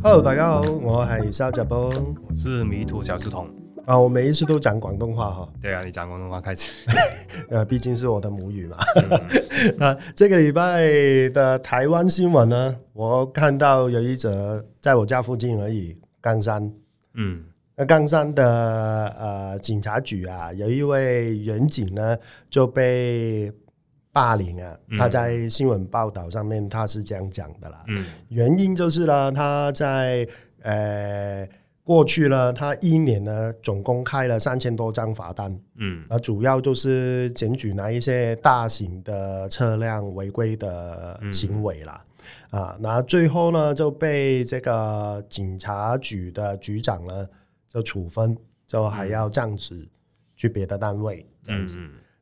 Hello，大家好，我系沙泽波，我是迷途小书童啊。我每一次都讲广东话哈。对啊，你讲广东话开始，呃，毕竟是我的母语嘛。那 这个礼拜的台湾新闻呢，我看到有一则在我家附近而已，冈山。嗯，那冈山的呃警察局啊，有一位员警呢就被。霸凌啊！他在新闻报道上面他是这样讲的啦。嗯，原因就是呢，他在呃过去呢，他一年呢总共开了三千多张罚单。嗯，啊，主要就是检举那一些大型的车辆违规的行为啦。啊，那最后呢就被这个警察局的局长呢就处分，就还要降职去别的单位这样子。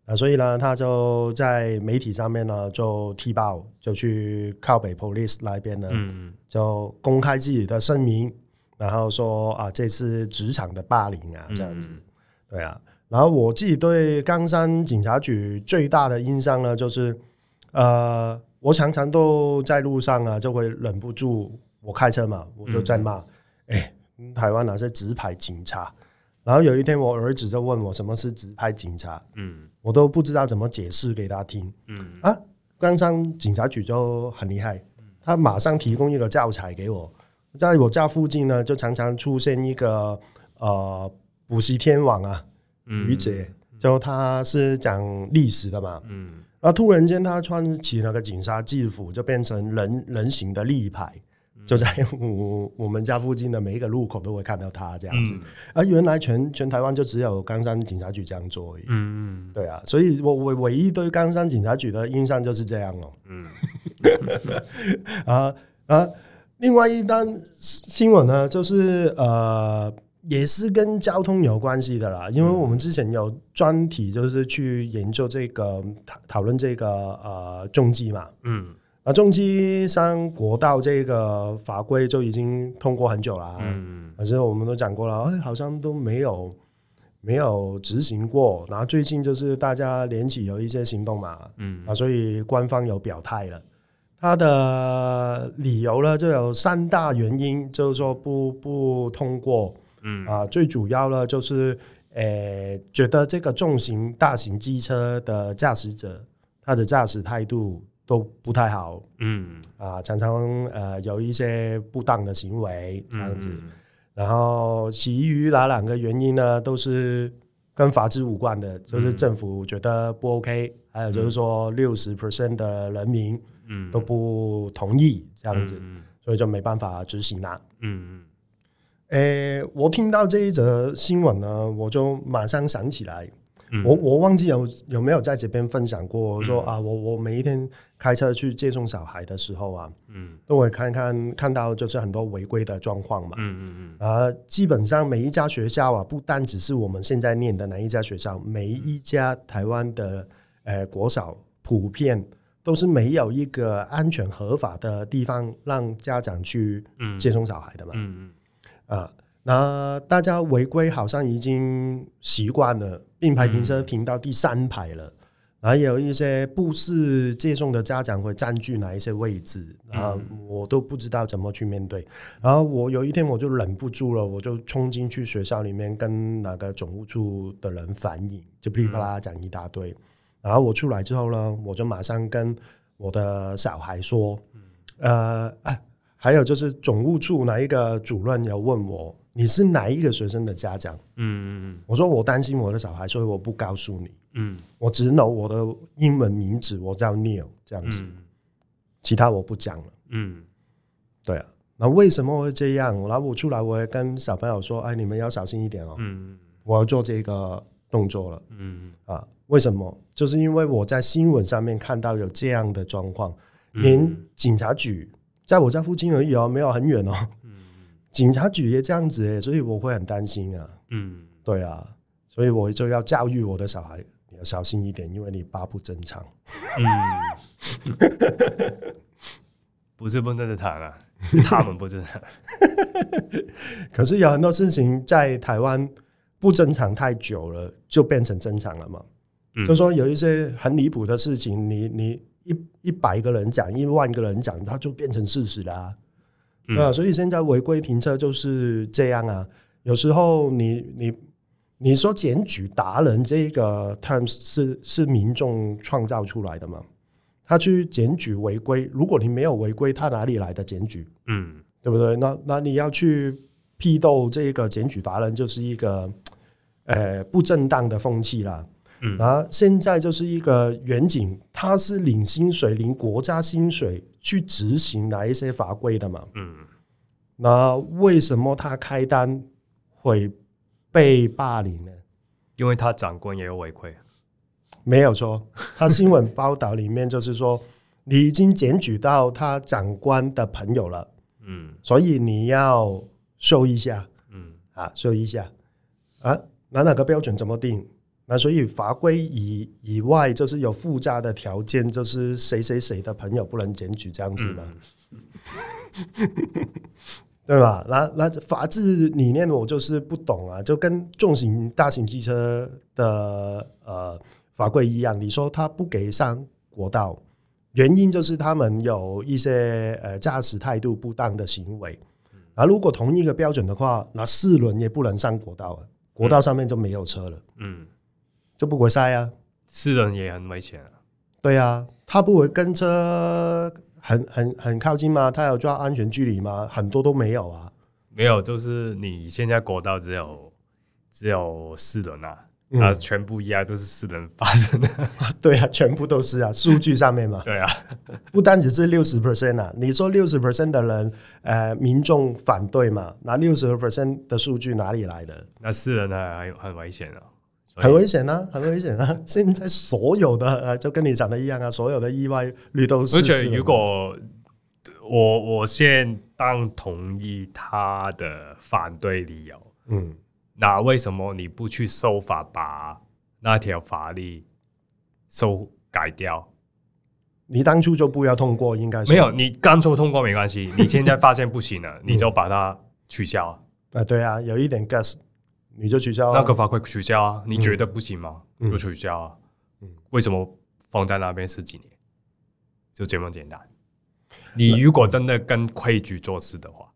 啊，所以呢，他就在媒体上面呢就踢爆，就去靠北 police 那边呢，嗯、就公开自己的声明，然后说啊，这是职场的霸凌啊，这样子，嗯、对啊。然后我自己对冈山警察局最大的印象呢，就是呃，我常常都在路上啊，就会忍不住，我开车嘛，我就在骂，哎、嗯欸，台湾哪些直排警察？然后有一天，我儿子就问我什么是直排警察，嗯，我都不知道怎么解释给他听，嗯。啊，冈山警察局就很厉害，他马上提供一个教材给我，在我家附近呢，就常常出现一个呃补习天王啊，于姐，就他是讲历史的嘛，嗯，然后突然间他穿起那个警察制服，就变成人人形的立牌。就在我我们家附近的每一个路口都会看到他这样子，而原来全全台湾就只有冈山警察局这样做而已。嗯，对啊，所以我我唯一对冈山警察局的印象就是这样哦。嗯，啊啊，另外一单新闻呢，就是呃，也是跟交通有关系的啦，因为我们之前有专题就是去研究这个讨讨论这个呃重机嘛。嗯。啊，重机上国道这个法规就已经通过很久了，嗯，反正我们都讲过了，哎，好像都没有没有执行过。然后最近就是大家连起有一些行动嘛，嗯，啊，所以官方有表态了，他的理由呢就有三大原因，就是说不不通过，嗯，啊，最主要呢就是，诶，觉得这个重型大型机车的驾驶者他的驾驶态度。都不太好，嗯。啊，常常呃有一些不当的行为这样子，嗯、然后其余哪两个原因呢，都是跟法治无关的，就是政府觉得不 OK，、嗯、还有就是说六十 percent 的人民嗯。都不同意这样子，嗯、所以就没办法执行啦。嗯嗯，诶，我听到这一则新闻呢，我就马上想起来。我我忘记有有没有在这边分享过，说啊，我我每一天开车去接送小孩的时候啊，嗯，都会看看看到就是很多违规的状况嘛，嗯嗯嗯，啊，基本上每一家学校啊，不单只是我们现在念的哪一家学校，每一家台湾的呃国小，普遍都是没有一个安全合法的地方让家长去接送小孩的嘛，嗯嗯，啊。那大家违规好像已经习惯了，并排停车停到第三排了，然后有一些不是接送的家长会占据哪一些位置，啊，我都不知道怎么去面对。然后我有一天我就忍不住了，我就冲进去学校里面跟那个总务处的人反映，就噼里啪啦讲一大堆。然后我出来之后呢，我就马上跟我的小孩说，呃，啊，还有就是总务处哪一个主任有问我。你是哪一个学生的家长？嗯嗯嗯，我说我担心我的小孩，所以我不告诉你。嗯，我只 know 我的英文名字，我叫 Neil 这样子，其他我不讲了。嗯，对啊，那为什么会这样？然后我出来，我也跟小朋友说：“哎，你们要小心一点哦。”嗯，我要做这个动作了。嗯啊，为什么？就是因为我在新闻上面看到有这样的状况，连警察局在我家附近而已哦，没有很远哦。警察局也这样子诶，所以我会很担心啊。嗯，对啊，所以我就要教育我的小孩，你要小心一点，因为你爸不正常。嗯，不是不正常啊，他们不正常。可是有很多事情在台湾不正常太久了，就变成正常了嘛。嗯，就说有一些很离谱的事情，你你一一百个人讲，一万个人讲，它就变成事实啦。那所以现在违规停车就是这样啊。有时候你你你说检举达人这个 terms 是是民众创造出来的嘛？他去检举违规，如果你没有违规，他哪里来的检举？嗯，对不对？那那你要去批斗这个检举达人，就是一个呃不正当的风气啦。嗯，然后现在就是一个远景，他是领薪水、领国家薪水去执行哪一些法规的嘛？嗯，那为什么他开单会被霸凌呢？因为他长官也有违规。没有错，他新闻报道里面就是说，你已经检举到他长官的朋友了，嗯，所以你要收一下，嗯，啊，收一下，啊，那哪个标准怎么定？那所以法规以以外，就是有附加的条件，就是谁谁谁的朋友不能检举这样子嘛，嗯、对吧？那那法治理念我就是不懂啊，就跟重型大型汽车的呃。法规一样，你说他不给上国道，原因就是他们有一些呃驾驶态度不当的行为。啊，如果同一个标准的话，那四轮也不能上国道了，国道上面就没有车了，嗯，就不会塞啊。四轮也很危险啊。对啊，他不会跟车很很很靠近吗？他有抓安全距离吗？很多都没有啊。没有，就是你现在国道只有只有四轮啊。那全部一样都是四轮发生的，嗯，对啊，全部都是啊，数据上面嘛，对啊，不单只是六十 percent 啊，你说六十 percent 的人，呃，民众反对嘛，那六十 percent 的数据哪里来的？那四轮呢，还很危险啊，很危险啊，很危险啊！现在所有的，呃，就跟你讲的一样啊，所有的意外率都是。而且如果我我现当同意他的反对理由，嗯。那为什么你不去修法把那条法律修改掉？你当初就不要通过，应该是没有。你刚说通过没关系，你现在发现不行了，你就把它取消。啊、嗯，对啊，有一点 gas，你就取消、啊。那个法规取消啊？你觉得不行吗？嗯、就取消啊。嗯，为什么放在那边十几年？就这么简单。你如果真的跟规矩做事的话，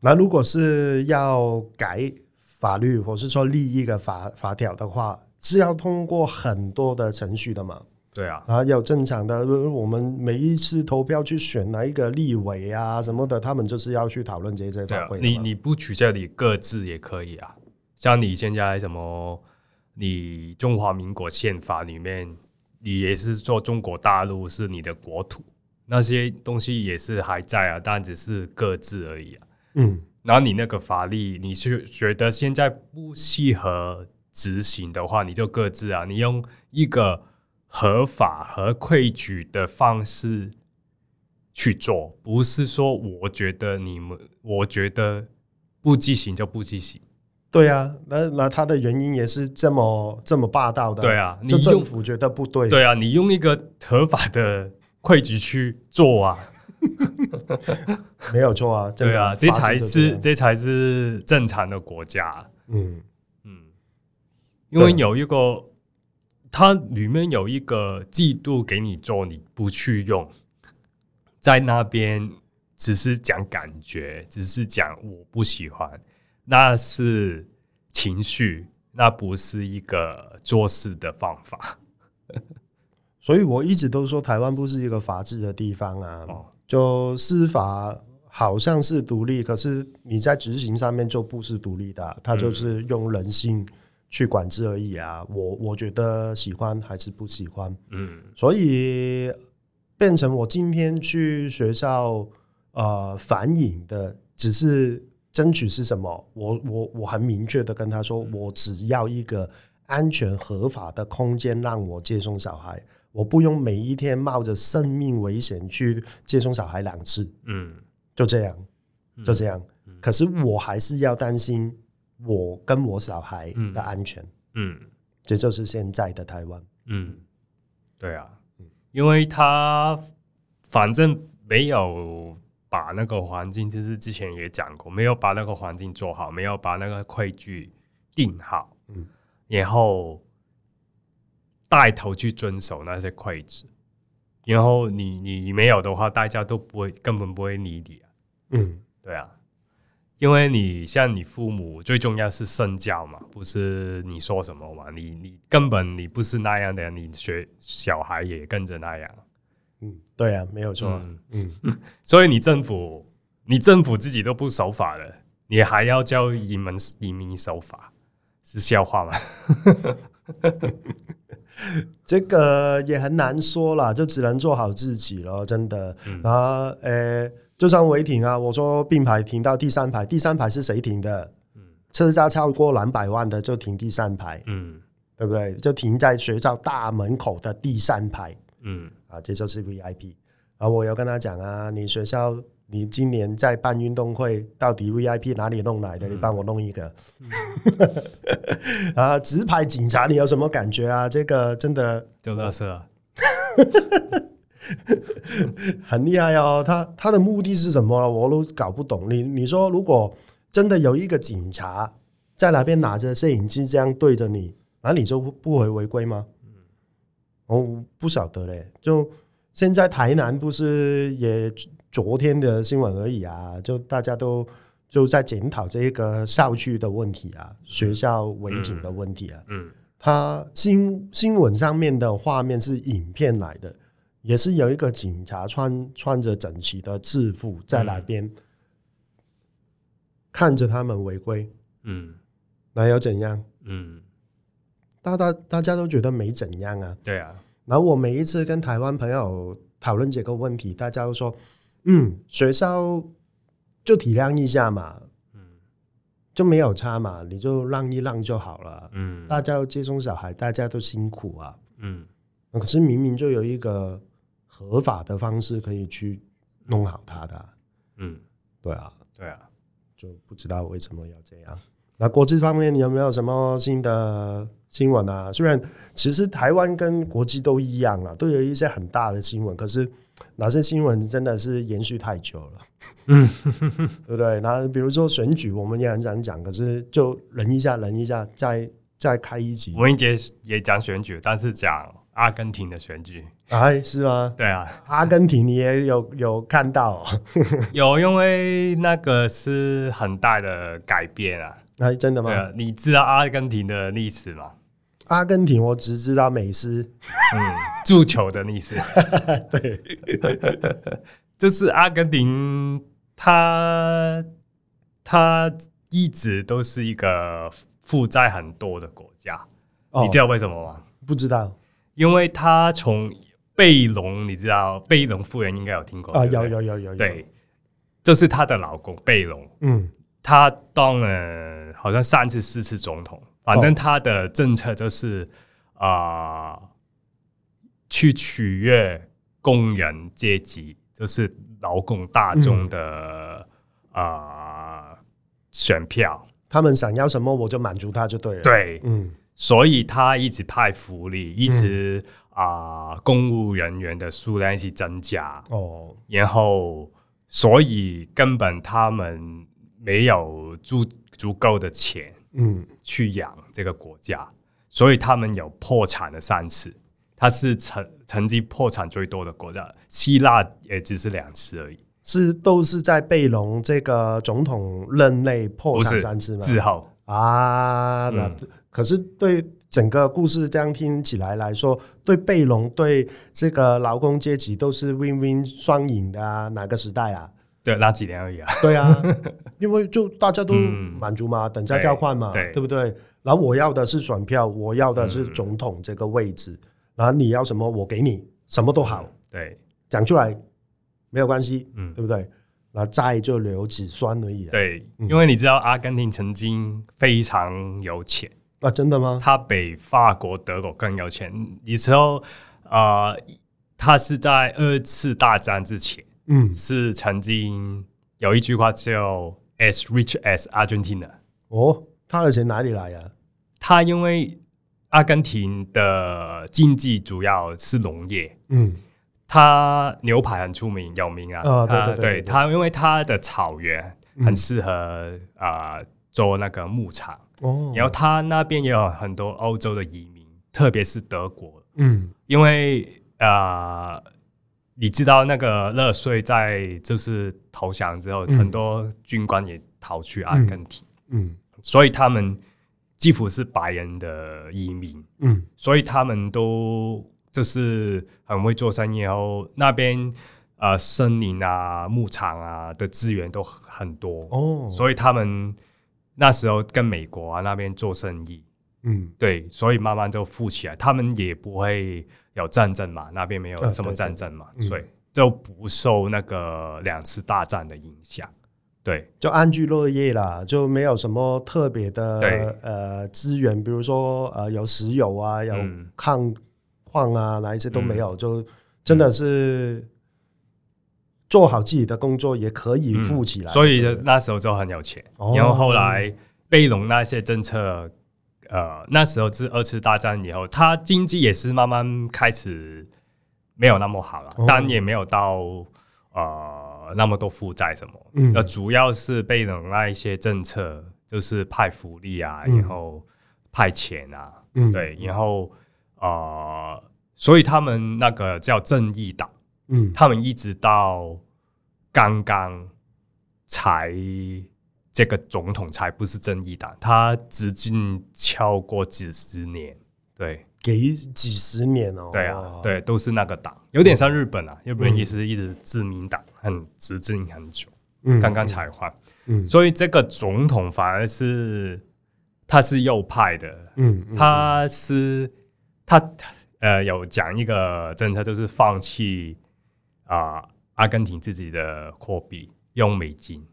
那如果是要改。法律，或是说立一个法法条的话，是要通过很多的程序的嘛？对啊，然后有正常的，我们每一次投票去选哪一个立委啊什么的，他们就是要去讨论这些法规。你你不取消你各自也可以啊，像你现在什么，你中华民国宪法里面，你也是说中国大陆是你的国土，那些东西也是还在啊，但只是各自而已啊。嗯。然后你那个法律，你是觉得现在不适合执行的话，你就各自啊。你用一个合法和规矩的方式去做，不是说我觉得你们，我觉得不执行就不执行。对啊，那那他的原因也是这么这么霸道的。对啊，你政府觉得不对。对啊，你用一个合法的规矩去做啊。没有错啊，对啊，这才是这才是正常的国家。嗯嗯，因为有一个，它里面有一个制度给你做，你不去用，在那边只是讲感觉，只是讲我不喜欢，那是情绪，那不是一个做事的方法。所以我一直都说台湾不是一个法治的地方啊。哦就司法好像是独立，可是你在执行上面就不是独立的，它就是用人性去管制而已啊。我我觉得喜欢还是不喜欢，嗯，所以变成我今天去学校呃反映的，只是争取是什么？我我我很明确的跟他说，我只要一个安全合法的空间让我接送小孩。我不用每一天冒着生命危险去接送小孩两次，嗯，就这样，就这样。可是我还是要担心我跟我小孩的安全，嗯，这就是现在的台湾，嗯，对啊，因为他反正没有把那个环境，就是之前也讲过，没有把那个环境做好，没有把那个规矩定好，嗯，然后。带头去遵守那些规矩，然后你你没有的话，大家都不会，根本不会理你啊。嗯，对啊，因为你像你父母最重要是身教嘛，不是你说什么嘛，你你根本你不是那样的，你学小孩也跟着那样。嗯，对啊，没有错。嗯，嗯，所以你政府，你政府自己都不守法了，你还要教移民移民守法，是笑话吗？这个也很难说了，就只能做好自己了，真的。嗯、然后，呃，就算违停啊，我说并排停到第三排，第三排是谁停的？嗯，车价超过两百万的就停第三排，嗯，对不对？就停在学校大门口的第三排，嗯，啊，这就是 VIP。然后我要跟他讲啊，你学校。你今年在办运动会，到底 VIP 哪里弄来的？你帮我弄一个。嗯、啊，直排警察，你有什么感觉啊？这个真的丢垃圾啊，很厉害哦。他他的目的是什么？我都搞不懂。你你说，如果真的有一个警察在那边拿着摄影机这样对着你，那你就不会违规吗？我不晓得嘞。就现在台南不是也？昨天的新闻而已啊，就大家都就在检讨这个校区的问题啊，学校违停的问题啊。嗯，他新新闻上面的画面是影片来的，也是有一个警察穿穿着整齐的制服在那边看着他们违规。嗯，那又怎样？嗯，大大大家都觉得没怎样啊。对啊。然后我每一次跟台湾朋友讨论这个问题，大家都说。嗯，学校就体谅一下嘛，嗯，就没有差嘛，你就让一让就好了，嗯，大家要接送小孩，大家都辛苦啊，嗯，可是明明就有一个合法的方式可以去弄好他的，嗯，对啊，对啊，就不知道为什么要这样。那国际方面，你有没有什么新的新闻啊？虽然其实台湾跟国际都一样啊，都有一些很大的新闻，可是。哪些新闻真的是延续太久了？嗯，对不对？那比如说选举，我们也很想讲，可是就忍一下，忍一下，再再开一集。文英杰也讲选举，但是讲阿根廷的选举，哎，是吗？对啊，阿根廷你也有有看到喔？有，因为那个是很大的改变啊！哎，真的吗？对啊，你知道阿根廷的历史吗？阿根廷，我只知道美斯，嗯，足球的历史，对，就是阿根廷，他他一直都是一个负债很多的国家，哦，你知道为什么吗？不知道，因为他从贝隆，你知道贝隆夫人应该有听过啊？有有有有有，对，这是他的老公贝隆，嗯，他当了好像三次四次总统。反正他的政策就是啊、呃，去取悦工人阶级，就是劳工大众的啊、选票。他们想要什么，我就满足他就对了。对，嗯，所以他一直派福利，一直啊、呃，公务人员的数量一直增加。哦，然后所以根本他们没有足足够的钱。嗯，去养这个国家，所以他们有破产了三次。他是成成绩破产最多的国家，希腊也只是两次而已。是都是在贝隆这个总统任内破产三次吗？之后啊，那、嗯、可是对整个故事这样听起来来说，对贝隆对这个劳工阶级都是 win win 双赢的啊，哪个时代啊？对，拉几年而已啊。对啊，因为就大家都满足嘛，嗯、等价交换嘛，对，对不对？然后我要的是选票，我要的是总统这个位置，嗯、然后你要什么，我给你，什么都好。嗯、对，讲出来没有关系，嗯，对不对？那债就留子孙而已。对，因为你知道阿根廷曾经非常有钱啊，真的吗？他比法国、德国更有钱。你知道啊，他、呃、是在二次大战之前。嗯，是曾经有一句话叫 “as rich as Argentina”。哦，他的钱哪里来呀？他因为阿根廷的经济主要是农业，嗯，他牛排很出名有名啊。啊，对对对，他因为他的草原很适合啊做那个牧场。哦，然后他那边也有很多欧洲的移民，特别是德国。嗯，因为啊。你知道那个纳粹在就是投降之后，嗯、很多军官也逃去阿根廷，嗯，嗯，所以他们几乎是白人的移民，嗯，所以他们都就是很会做生意，然后那边呃森林啊、牧场啊的资源都很多。哦，所以他们那时候跟美国啊那边做生意。嗯，对，所以慢慢就富起来，他们也不会有战争嘛，那边没有什么战争嘛，所以就不受那个两次大战的影响，对，就安居乐业啦，就没有什么特别的呃资源，比如说呃有石油啊，有矿矿啊，哪一些都没有，就真的是做好自己的工作也可以富起来，所以就那时候就很有钱，然后后来贝隆那些政策。呃，那时候是二次大战以后，他经济也是慢慢开始没有那么好了，但也没有到呃那么多负债什么。嗯，主要是贝隆那一些政策，就是派福利啊，然后派钱啊，嗯，对，然后呃，所以他们那个叫正义党，嗯，他们一直到刚刚才。这个总统才不是正义党，他执政超过几十年，对，给几十年哦，对啊，对，都是那个党，有点像日本啊，日本也是一直自民党，很执政很久，嗯，刚刚才换，嗯，所以这个总统反而是他是右派的，嗯，他是他呃有讲一个政策，就是放弃啊、呃、阿根廷自己的货币，用美金。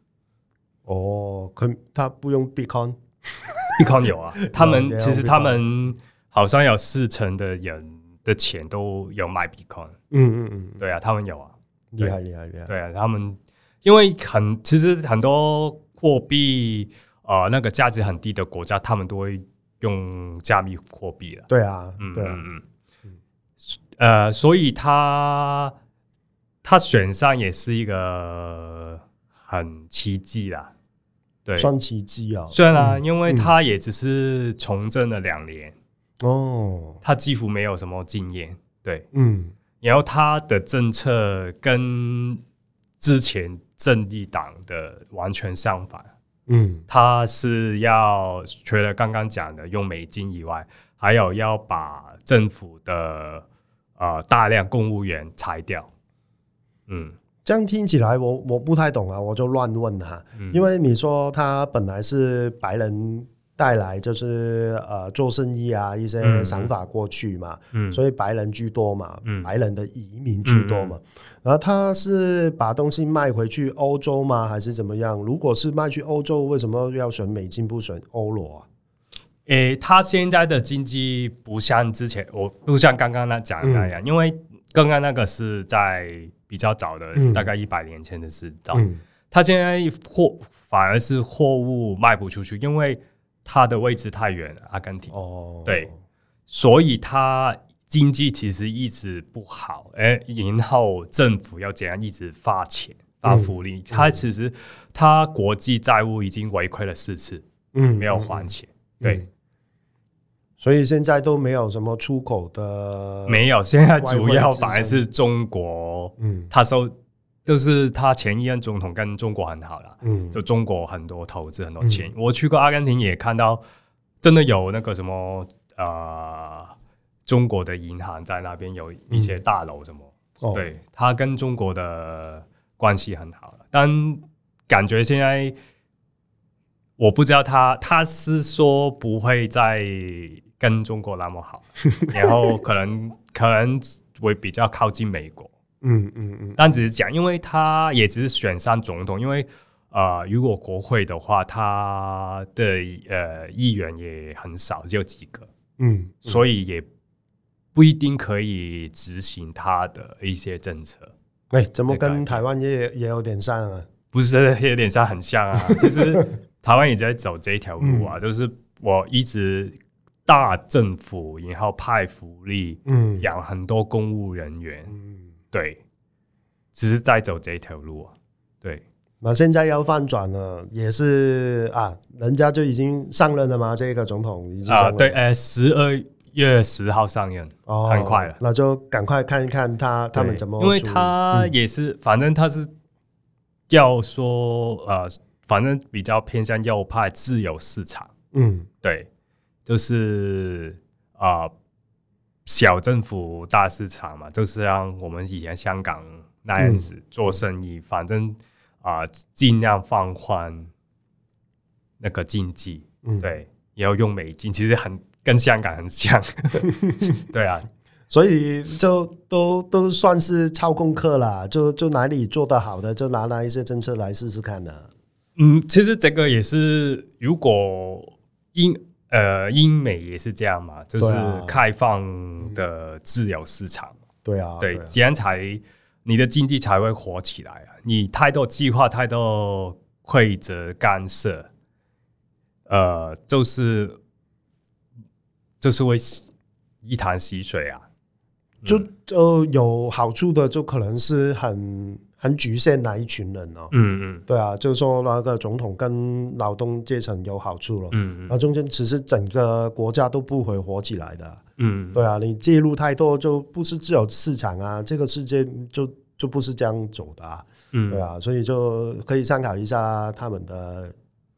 哦，可他不用 Bitcoin，Bitcoin 有啊。他们其实他们好像有四成的人的钱都有买 Bitcoin。嗯嗯嗯，对啊，他们有啊，厉害厉害厉害。对啊，他们因为很其实很多货币啊，那个价值很低的国家，他们都会用加密货币了。对啊，嗯对啊，嗯呃，所以他他选上也是一个。很奇迹啦，对，算奇迹啊。虽然啊，因为他也只是从政了两年。哦，他几乎没有什么经验，对，嗯。然后他的政策跟之前正义党的完全相反，嗯，他是要除了刚刚讲的用美金以外，还有要把政府的呃大量公务员裁掉，嗯。这样听起来我，我我不太懂啊，我就乱问哈。嗯、因为你说他本来是白人带来，就是呃做生意啊一些想法过去嘛，嗯、所以白人居多嘛，嗯、白人的移民居多嘛。嗯、然后他是把东西卖回去欧洲吗？还是怎么样？如果是卖去欧洲，为什么要选美金不选欧罗啊？诶、欸，他现在的经济不像之前，我不像刚刚那讲的那样，嗯、因为刚刚那个是在。比较早的，大概一百年前的事。到他现在货反而是货物卖不出去，因为他的位置太远了，阿根廷。哦，对，所以他经济其实一直不好。哎，然后政府要怎样一直发钱发福利？他其实他国际债务已经违规了四次，嗯，没有还钱。对。所以现在都没有什么出口的，没有。现在主要反而是中国，嗯，他收就是他前一任总统跟中国很好了，嗯，就中国很多投资很多钱。嗯、我去过阿根廷也看到，真的有那个什么呃，中国的银行在那边有一些大楼什么，嗯、对，他跟中国的关系很好了。但感觉现在我不知道他他是说不会再。跟中国那么好，然后可能可能会比较靠近美国，嗯嗯嗯，嗯但只是讲，因为他也只是选上总统，因为呃，如果国会的话，他的呃议员也很少，只有几个，嗯，嗯所以也不一定可以执行他的一些政策。哎，怎么跟台湾也也有点像啊？不是有点像，很像啊。其实台湾也在走这条路啊，嗯、就是我一直。大政府，然后派福利，嗯，养很多公务人员，嗯，对，只是在走这条路啊，对。那现在要翻转了，也是啊，人家就已经上任了吗？这个总统已经啊，对，呃，十二月十号上任，哦，很快了，那就赶快看一看他他们怎么，因为他也是，嗯、反正他是要说呃，反正比较偏向右派自由市场，嗯，对，就是啊、呃，小政府大市场嘛，就是像我们以前香港那样子做生意，嗯、反正啊，尽、呃、量放宽那个经济，嗯，对，也要用美金，其实很。跟香港很像，对啊，所以就都都算是抄功课啦，就就哪里做得好的，就拿那一些政策来试试看呢。嗯，其实这个也是，如果英呃英美也是这样嘛，就是开放的自由市场。对啊，对，这样才你的经济才会活起来啊。你太多计划，太多规则干涉，呃，就是。就是会一潭死水啊！就就有好处的，就可能是很很局限那一群人哦。嗯嗯，对啊，就是说那个总统跟劳动阶层有好处了。嗯嗯，那中间其实整个国家都不会活起来的。嗯，对啊，你介入太多，就不是自由市场啊，这个世界就就不是这样走的啊。嗯，对啊，所以就可以参考一下他们的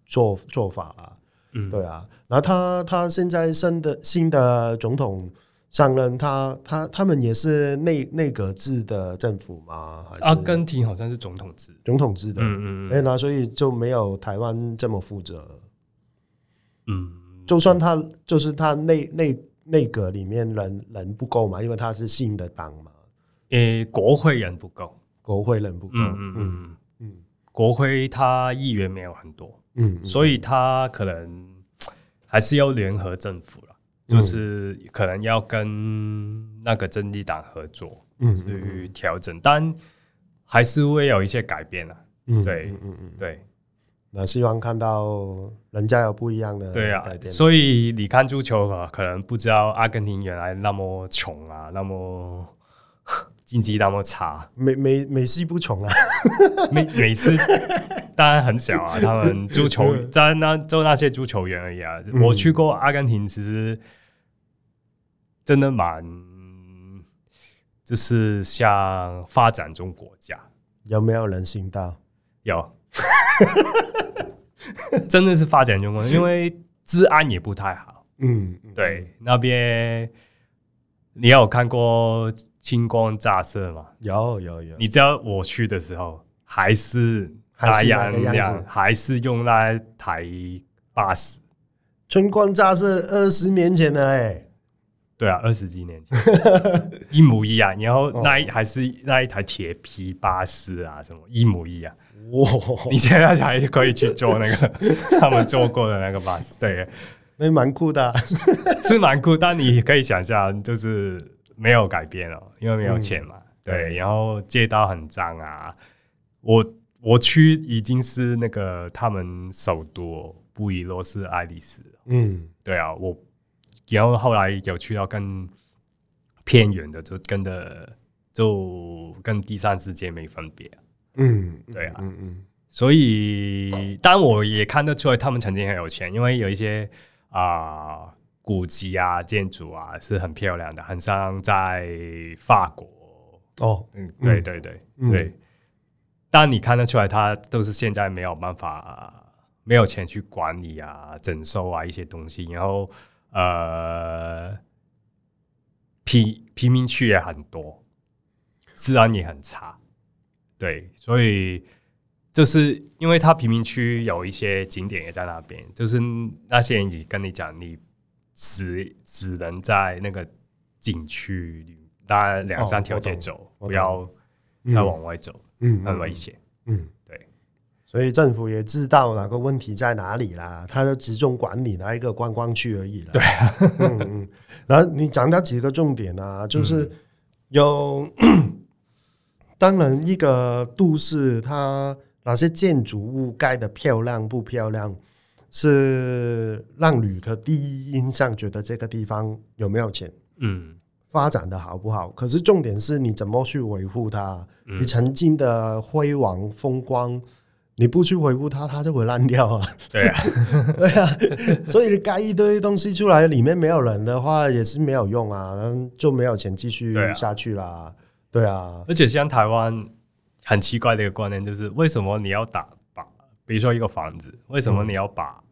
做做法啊。嗯，对啊，然后他他现在新的新的总统上任，他他他们也是内内阁制的政府吗？阿根廷好像是总统制，总统制的，嗯嗯，哎，那所以就没有台湾这么负责。嗯，就算他就是他内内内阁里面人人不够嘛，因为他是新的党嘛，诶，国会人不够，国会人不够，嗯嗯嗯。嗯，国会他议员没有很多。嗯，所以他可能还是要联合政府了，嗯、就是可能要跟那个真理党合作，嗯，去调整，但还是会有一些改变啊。嗯，对，嗯嗯嗯，对。那希望看到人家有不一样的改变。对啊，所以你看足球啊，可能不知道阿根廷原来那么穷啊，那么。经济那么差，美美美西不穷啊，美美式当然很小啊，他们足球在那就那些足球员而已啊。嗯、我去过阿根廷，其实真的蛮，就是像发展中国家，有没有人行道？有，真的是发展中国家，因为治安也不太好。嗯，对，那边你有看过？星光乍射嘛，有有有。你知道我去的时候还是那样样，还是用那台巴士。春光乍射二十年前的哎，对啊，二十几年前 一模一样。然后那一还是那一台铁皮巴士啊，什么一模一样。哇！你现在才可以去坐那个 他们坐过的那个巴士，对，那蛮酷的，是蛮酷。但你可以想象，就是。没有改变了，因为没有钱嘛。嗯、对，然后街道很脏啊。我我去已经是那个他们首都布宜诺斯艾利斯。嗯，对啊，我然后后来有去到更偏远的，就跟的就跟第三世界没分别。嗯，对啊，嗯嗯。所以，但我也看得出来，他们曾经很有钱，因为有一些啊。呃古迹啊，建筑啊，是很漂亮的，很像在法国哦。嗯，对对对、嗯、对。但你看得出来，它都是现在没有办法，没有钱去管理啊、整修啊一些东西。然后呃，贫贫民区也很多，治安也很差。对，所以就是因为它贫民区有一些景点也在那边，就是那些人也跟你讲你。只只能在那个景区里，大概两三条街走，不要再往外走，嗯，很危险。嗯，对，所以政府也知道哪个问题在哪里啦，他就集中管理那一个观光区而已了。对啊，嗯嗯。然后你讲到几个重点啊，就是有，当然一个都市，它哪些建筑物盖的漂亮不漂亮？是让旅客第一印象觉得这个地方有没有钱，嗯，发展的好不好？可是重点是你怎么去维护它？嗯、你曾经的辉煌风光，你不去维护它，它就会烂掉啊。对啊，对啊，所以你盖一堆东西出来，里面没有人的话，也是没有用啊，就没有钱继续下去啦。对啊，而且像台湾很奇怪的一个观念，就是为什么你要打把，比如说一个房子，为什么你要把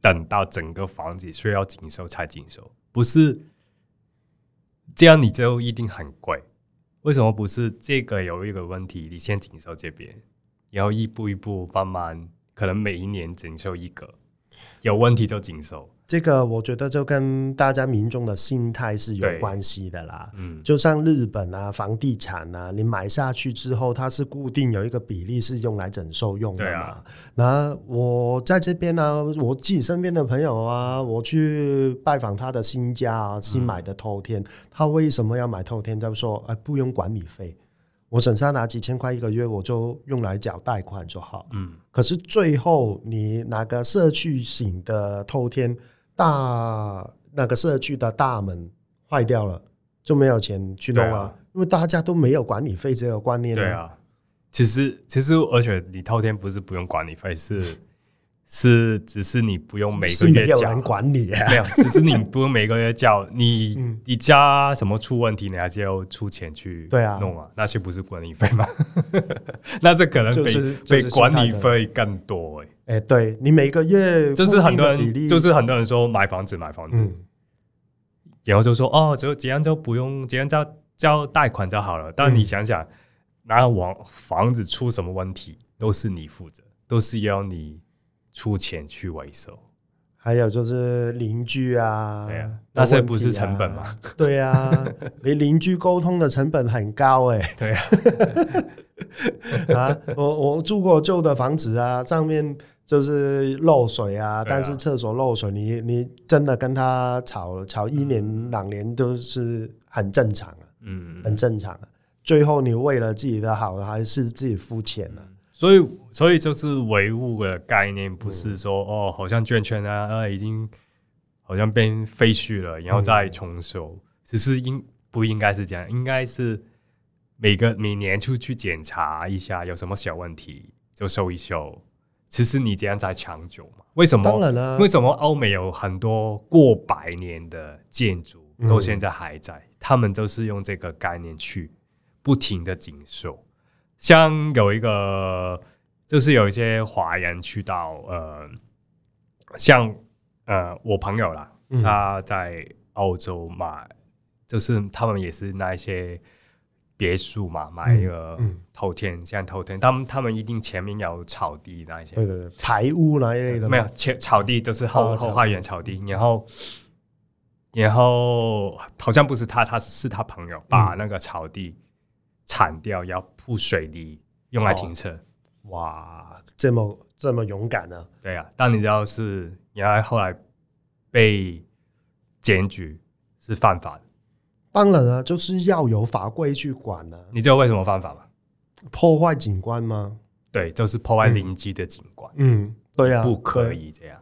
等到整个房子需要紧收才紧收？不是这样，你就一定很贵。为什么不是这个有一个问题，你先紧收这边？然后一步一步慢慢，可能每一年整修一个，有问题就整修。这个我觉得就跟大家民众的心态是有关系的啦。嗯，就像日本啊，房地产啊，你买下去之后，它是固定有一个比例是用来整售用的嘛。那、啊、我在这边呢、啊，我自己身边的朋友啊，我去拜访他的新家啊，新买的透天，嗯、他为什么要买透天？他说，哎，不用管理费。我省下拿几千块一个月，我就用来缴贷款就好。嗯，可是最后你拿个社区型的透天，大那个社区的大门坏掉了，就没有钱去弄了，啊，因为大家都没有管理费这个观念。对啊，其实其实而且你滔天不是不用管理费是。是，只是你不用每个月交，没有人管理啊。没有，只是你不用每个月交。你 你家什么出问题，你还是要出钱去对啊弄啊。那些不是管理费吗？那是可能比比管理费更多哎。哎，对你每个月就是很多人，就是很多人说买房子买房子，然后就说哦，就这样就不用这样交交贷款就好了。但你想想，那房房子出什么问题，都是你负责，都是要你。出钱去维修，还有就是邻居啊，对啊，那些不是成本吗？对啊，你邻居沟通的成本很高哎、欸。对啊，啊，我我住过旧的房子啊，上面就是漏水啊，啊但是厕所漏水，你你真的跟他吵吵一年两年都是很正常啊，嗯，很正常啊。最后你为了自己的好，还是自己付钱了。所以，所以就是唯物的概念，不是说、嗯、哦，好像圈圈啊，呃，已经好像变废墟了，然后再重修。只、嗯、是应不应该是这样？应该是每个每年出去检查一下，有什么小问题就修一修。其实你这样才长久嘛？为什么？当然了，为什么欧美有很多过百年的建筑都现在还在？嗯、他们都是用这个概念去不停的紧修。像有一个，就是有一些华人去到呃，像呃我朋友啦，嗯、他在澳洲买，就是他们也是那一些别墅嘛，买一个头天，嗯嗯、像头天，他们他们一定前面有草地那一些，对对对，排屋那一类的，没有前草地都是后、哦、后花园草地，然后然后好像不是他，他是他朋友把那个草地。铲掉要铺水泥用来停车。哦，哇，这么这么勇敢呢？对啊，但你知道是，然后后来被检举是犯法的。当然啊，就是要有法规去管呢。你知道为什么犯法吗？破坏景观吗？对，就是破坏邻居的景观。嗯，对啊，不可以这样。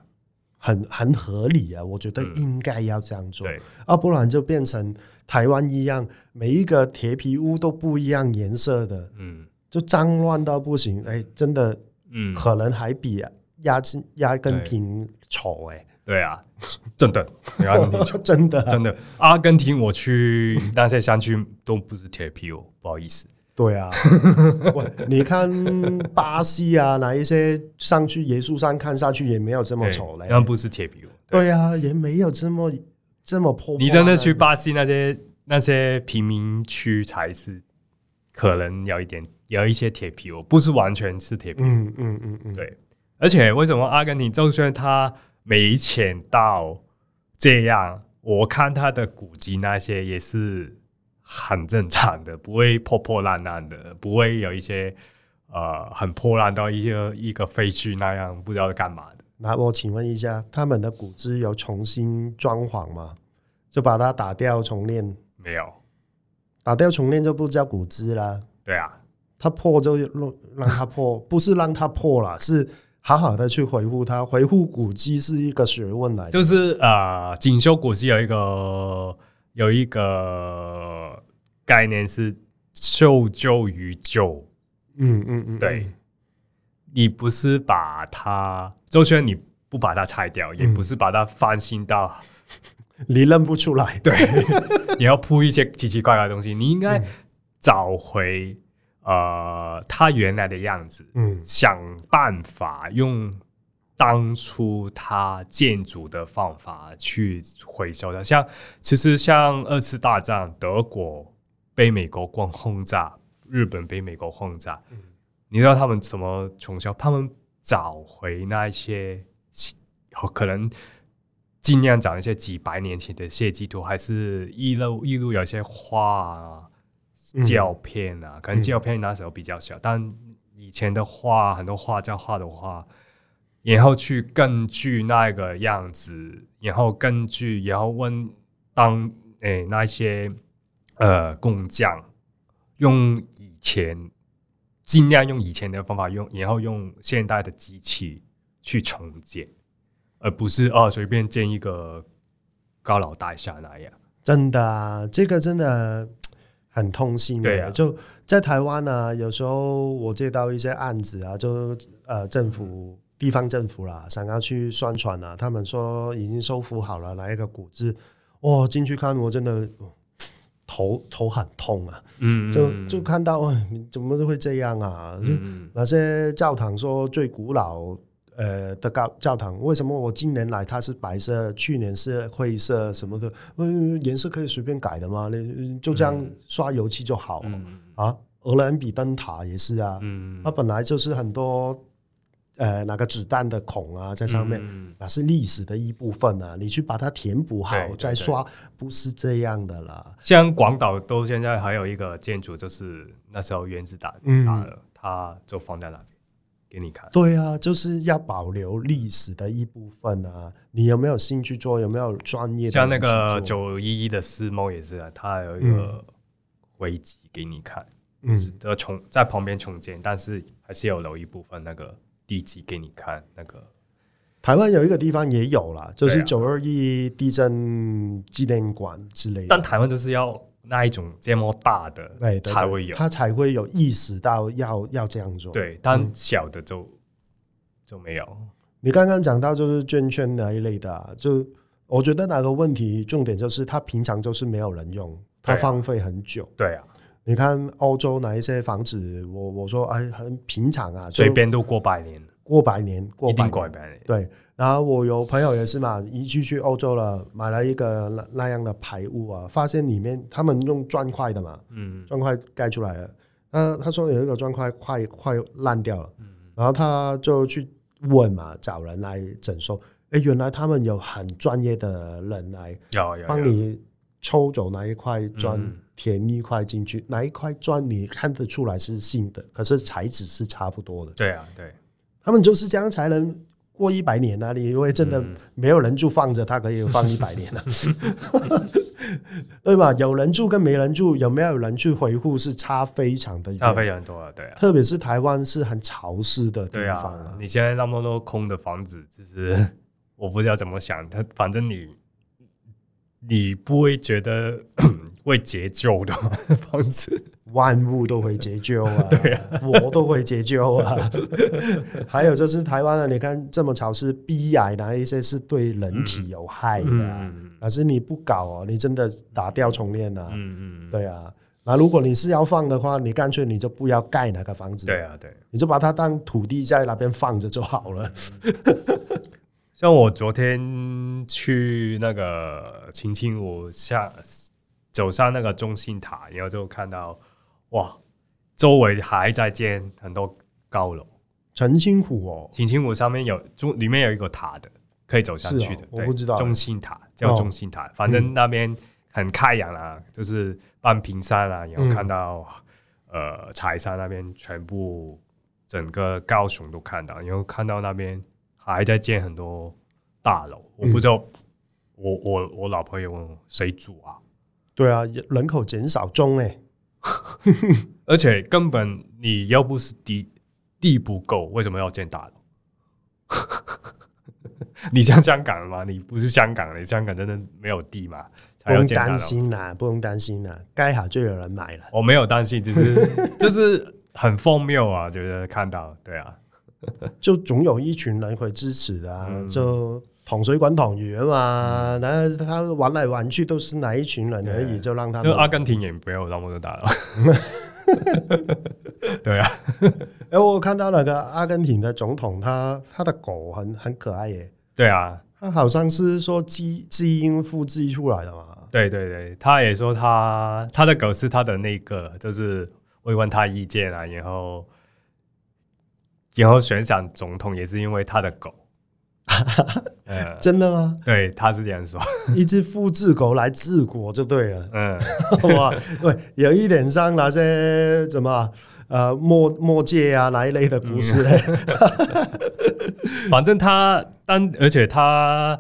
很很合理啊，我觉得应该要这样做，嗯、啊，不然就变成台湾一样，每一个铁皮屋都不一样颜色的，嗯，就脏乱到不行，哎、欸，真的，嗯，可能还比阿阿根廷丑，哎，对啊，真的，阿根廷 真的真的，阿根廷我去那些山区都不是铁皮哦，不好意思。对啊，你看巴西啊，哪一些上去耶稣山看下去也没有这么丑嘞，那不是铁皮屋。对啊，也没有这么这么破。你真的去巴西那些那些贫民区才是可能有一点有一些铁皮屋，不是完全是铁皮屋。嗯嗯嗯嗯，对。而且为什么阿根廷就算他没钱到这样，我看他的古籍那些也是。很正常的，不会破破烂烂的，不会有一些呃很破烂到一个一个废墟那样，不知道干嘛的。那我请问一下，他们的古迹有重新装潢吗？就把它打掉重练？没有，打掉重练就不叫古迹啦。对啊，它破就让让它破，不是让它破了，是好好的去回复它。回复古迹是一个学问来的，就是呃，锦绣古迹有一个。有一个概念是修旧于旧，嗯嗯嗯，对，你不是把它，就算你不把它拆掉，嗯、也不是把它翻新到 你认不出来。对，你要铺一些奇奇怪怪的东西，你应该找回、嗯、呃它原来的样子，嗯，想办法用当初它建筑的方法去回收它。像其实像二次大战，德国被美国光轰炸，日本被美国轰炸。嗯你知道他们怎么重修？他们找回那一些，可能尽量找一些几百年前的设计图，还是一路一路有些画啊、胶片啊。可能胶片那时候比较小，嗯、但以前的画很多画家画的画，然后去根据那个样子，然后根据然后问当诶、欸、那些呃工匠用以前。尽量用以前的方法用，然后用现代的机器去重建，而不是哦随便建一个高楼大厦那样。真的啊，这个真的很痛心。对啊，就在台湾呢、啊，有时候我接到一些案子啊，就呃政府地方政府啦，想要去宣传啊，他们说已经收复好了，来一个古迹，哇、哦，进去看我真的。头头很痛啊，嗯，就就看到，你怎么都会这样啊？嗯、那些教堂说最古老呃的教教堂，为什么我今年来它是白色，去年是灰色什么的？嗯，颜色可以随便改的吗？你就这样刷油漆就好、嗯、啊？鹅銮鼻灯塔也是啊，嗯，它本来就是很多。呃，那个子弹的孔啊，在上面，嗯、那是历史的一部分啊。你去把它填补好，再刷，不是这样的啦。像广岛都现在还有一个建筑，就是那时候原子弹打了，嗯、它就放在那边给你看。对啊，就是要保留历史的一部分啊。你有没有兴趣做？有没有专业的？像那个九一一的世贸也是啊，它有一个危机给你看，嗯，的重在旁边重建，但是还是有留一部分那个。地基给你看，那个台湾有一个地方也有啦，就是九二一地震纪念馆之类的。但台湾就是要那一种这么大的，哎，才会有，他才会有意识到要要这样做。对，但小的就、嗯、就没有。你刚刚讲到就是捐圈那一类的、啊，就我觉得那个问题重点就是，他平常就是没有人用，他荒废很久。对啊。你看欧洲哪一些房子？我我说哎，很平常啊，随便都过百年，过百年，过百年，过百年。对，然后我有朋友也是嘛，一去去欧洲了，买了一个那那样的排屋啊，发现里面他们用砖块的嘛，嗯，砖块盖出来了。那他说有一个砖块快快烂掉了，嗯，然后他就去问嘛，找人来整修。哎，原来他们有很专业的人来，帮你抽走那一块砖。嗯填一块进去，哪一块砖你看得出来是新的，可是材质是差不多的。对啊，对，他们就是这样才能过一百年啊！你因为真的没有人住放着，它可以放一百年啊？对吧？有人住跟没人住，有没有人去维护是差非常的，差非常多啊！对啊，特别是台湾是很潮湿的地方啊。你现在那么多空的房子，就是 我不知道怎么想，他反正你。你不会觉得会解救的 房子，万物都会解救啊！对啊，我都会解救啊！还有就是台湾啊，你看这么潮湿，鼻癌哪一些是对人体有害的？可是你不搞哦，你真的打掉重练啊！嗯嗯，对啊。那如果你是要放的话，你干脆你就不要盖那个房子。对啊，对，你就把它当土地在那边放着就好了。像我昨天去那个澄清湖下走上那个中心塔，然后就看到哇，周围还在建很多高楼。澄清湖哦，澄清湖上面有中里面有一个塔的，可以走上去的。哦、我不知道中心塔叫中心塔，哦、反正那边很开扬啊，嗯、就是半屏山啊，然后看到、嗯、呃柴山那边全部整个高雄都看到，然后看到那边。还在建很多大楼，我不知道。我我我老婆也问我谁住啊？对啊，人口减少中哎，而且根本你要不是地地不够，为什么要建大楼？你像香港吗？你不是香港的，香港真的没有地吗？不用担心啦，不用担心啦，盖好就有人买了。我没有担心，就是 就是很荒谬啊，觉得看到对啊。就总有一群人会支持的、啊，嗯、就统谁管统余嘛。然后、嗯、他玩来玩去都是哪一群人而已，就让他们。就阿根廷也不要那么大了。对啊，哎，我看到那个阿根廷的总统他，他他的狗很很可爱耶。对啊，他好像是说基基因复制出来的嘛。对对对，他也说他他的狗是他的那个，就是会问他意见啊，然后然后选上总统也是因为他的狗。呃、真的吗？对，他是这样说，一只复制狗来治国就对了。嗯，哇，对，有一点像那些什么呃末末界啊那一类的故事嘞。嗯、反正他，但而且他，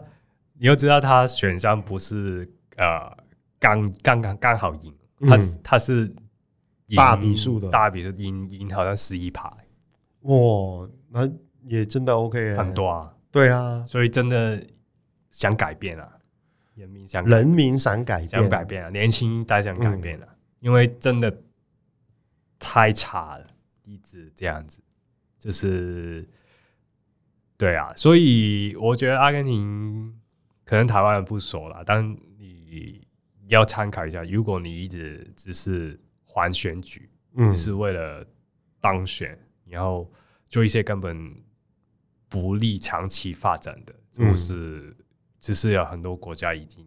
你要知道，他选上不是呃刚刚刚刚好赢，他他是大比数的，大比数赢赢好像十一排。哇，那也真的 OK，很多啊。对啊，所以真的想改变啊，人民想人民想改变，想改变啊，年轻一代想改变啊，嗯、因为真的太差了，一直这样子，就是对啊，所以我觉得阿根廷可能台湾人不熟了，但你要参考一下，如果你一直只是还选举，嗯、只是为了当选，然后做一些根本。不利长期发展的，就是只是有很多国家已经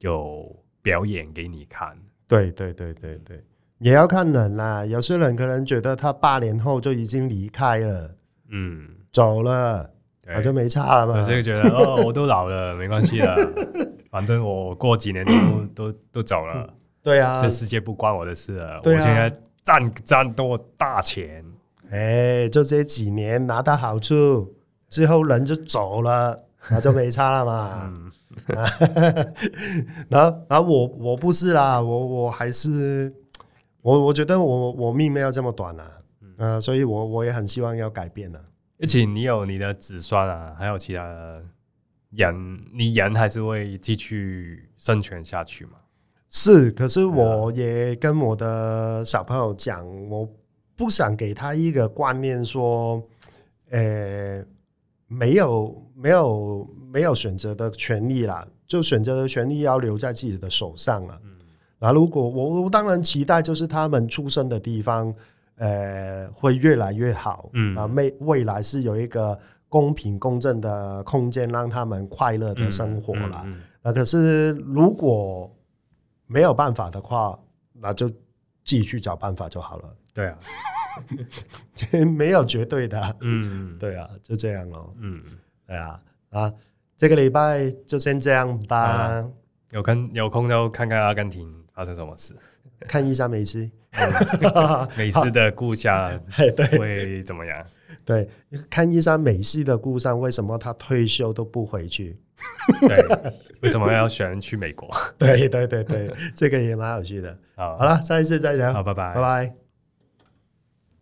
有表演给你看。对对对对对，也要看人啦。有些人可能觉得他八年后就已经离开了，嗯，走了，我就没差了嘛。有些人觉得哦，我都老了，没关系了，反正我过几年都都都走了。对啊，这世界不关我的事了。我现在赚赚多大钱。哎，就这几年拿到好处之后，人就走了，那就没差了嘛。然后，然后我我不是啦，我我还是我我觉得我我命没有这么短啊，嗯、呃，所以我我也很希望要改变的。而且你有你的子孙啊，还有其他的人，你人还是会继续生存下去嘛？是，可是我也跟我的小朋友讲，我。不想给他一个观念，说，呃，没有没有没有选择的权利啦，就选择的权利要留在自己的手上了。嗯，那如果我我当然期待，就是他们出生的地方，呃，会越来越好。嗯，啊，未未来是有一个公平公正的空间，让他们快乐的生活啦。嗯，那可是如果没有办法的话，那就自己去找办法就好了。对啊，没有绝对的，嗯，对啊，就这样哦，嗯，对啊，啊，这个礼拜就先这样吧。啊、有空有空就看看阿根廷发生什么事，看一下梅西，梅西的故乡 会怎么样？对，看一下梅西的故乡，为什么他退休都不回去？对，为什么要选去美国？对对对对，这个也蛮有趣的。好，好了，下一次再聊，好，拜拜，拜拜。